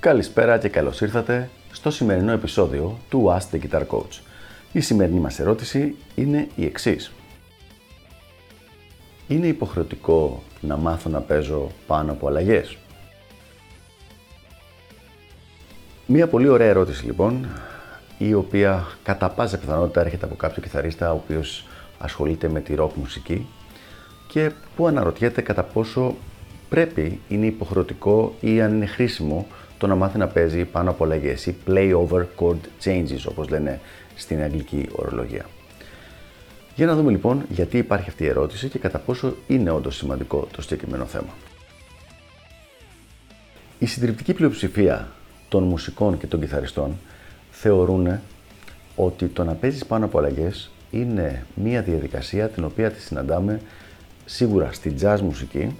Καλησπέρα και καλώς ήρθατε στο σημερινό επεισόδιο του Ask the Guitar Coach. Η σημερινή μας ερώτηση είναι η εξής. Είναι υποχρεωτικό να μάθω να παίζω πάνω από αλλαγές; Μία πολύ ωραία ερώτηση λοιπόν, η οποία κατά πάσα πιθανότητα έρχεται από κάποιο κιθαρίστα ο οποίος ασχολείται με τη rock μουσική και που αναρωτιέται κατά πόσο πρέπει, είναι υποχρεωτικό ή αν είναι χρήσιμο το να μάθει να παίζει πάνω από αλλαγέ ή play over chord changes όπως λένε στην αγγλική ορολογία. Για να δούμε λοιπόν γιατί υπάρχει αυτή η ερώτηση και κατά πόσο είναι όντως σημαντικό το συγκεκριμένο θέμα. Η συντριπτική πλειοψηφία των μουσικών και των κιθαριστών θεωρούν ότι το να παίζεις πάνω από αλλαγές είναι μια διαδικασία την οποία τη συναντάμε σίγουρα στη jazz μουσική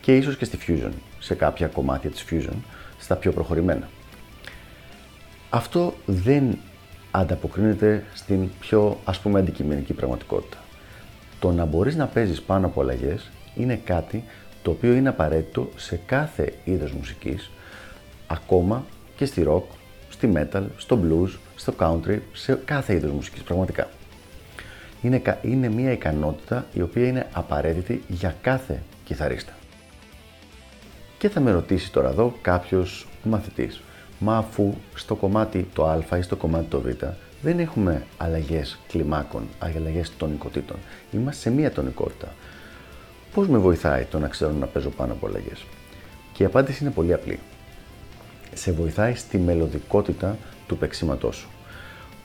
και ίσως και στη fusion, σε κάποια κομμάτια της fusion, στα πιο προχωρημένα. Αυτό δεν ανταποκρίνεται στην πιο ας πούμε αντικειμενική πραγματικότητα. Το να μπορείς να παίζεις πάνω από αλλαγές είναι κάτι το οποίο είναι απαραίτητο σε κάθε είδος μουσικής, ακόμα και στη rock, στη metal, στο blues, στο country, σε κάθε είδος μουσικής πραγματικά. Είναι, είναι μια ικανότητα η οποία είναι απαραίτητη για κάθε κιθαρίστα. Και θα με ρωτήσει τώρα εδώ κάποιος μαθητής, μα αφού στο κομμάτι το α ή στο κομμάτι το β δεν έχουμε αλλαγές κλιμάκων, αλλαγές τονικοτήτων. Είμαστε σε μία τονικότητα. Πώς με βοηθάει το να ξέρω να παίζω πάνω από αλλαγές; Και η απάντηση είναι πολύ απλή. Σε βοηθάει στη μελωδικότητα του παίξήματό σου.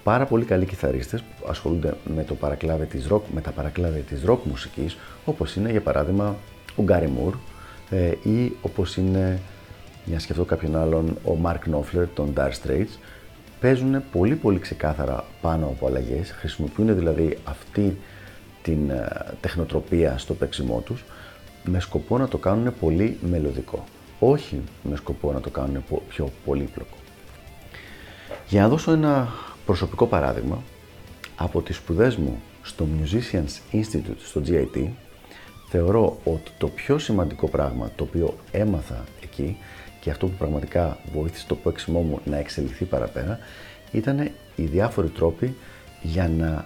Πάρα πολύ καλοί κιθαρίστες που ασχολούνται με, το παρακλάδι της rock, με τα παρακλάδια της rock μουσικής, όπως είναι για παράδειγμα ο Γκάρι Μουρ ε, ή όπως είναι για να σκεφτώ κάποιον άλλον, ο Mark Knopfler των Dire Straits, παίζουν πολύ πολύ ξεκάθαρα πάνω από αλλαγές, χρησιμοποιούν δηλαδή αυτή την ε, τεχνοτροπία στο παίξιμό τους με σκοπό να το κάνουν πολύ μελωδικό, όχι με σκοπό να το κάνουν πιο πολύπλοκο. Για να δώσω ένα προσωπικό παράδειγμα, από τις σπουδές μου στο Musicians Institute στο GIT, θεωρώ ότι το πιο σημαντικό πράγμα το οποίο έμαθα εκεί και αυτό που πραγματικά βοήθησε το παίξιμό μου να εξελιχθεί παραπέρα ήταν οι διάφοροι τρόποι για να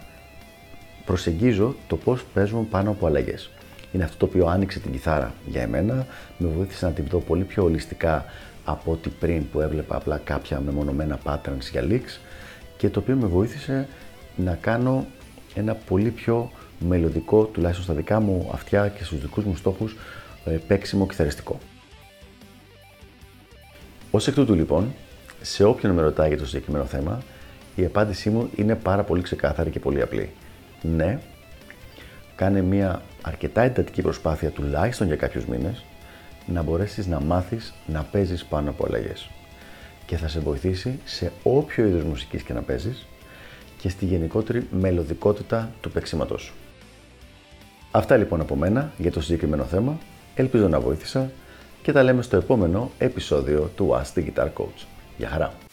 προσεγγίζω το πώς παίζουμε πάνω από αλλαγές. Είναι αυτό το οποίο άνοιξε την κιθάρα για εμένα, με βοήθησε να την δω πολύ πιο ολιστικά από ό,τι πριν που έβλεπα απλά κάποια μεμονωμένα patterns για licks και το οποίο με βοήθησε να κάνω ένα πολύ πιο μελλοντικό, τουλάχιστον στα δικά μου αυτιά και στους δικούς μου στόχους, ε, παίξιμο κιθαριστικό. Ω εκ τούτου λοιπόν, σε όποιον με ρωτάει για το συγκεκριμένο θέμα, η απάντησή μου είναι πάρα πολύ ξεκάθαρη και πολύ απλή. Ναι, κάνε μια αρκετά εντατική προσπάθεια τουλάχιστον για κάποιους μήνες να μπορέσεις να μάθεις να παίζεις πάνω από αλλαγές. Και θα σε βοηθήσει σε όποιο είδος μουσικής και να παίζεις και στη γενικότερη μελωδικότητα του παίξήματός σου. Αυτά λοιπόν από μένα για το συγκεκριμένο θέμα. Ελπίζω να βοήθησα και τα λέμε στο επόμενο επεισόδιο του Ask the Guitar Coach. Γεια χαρά!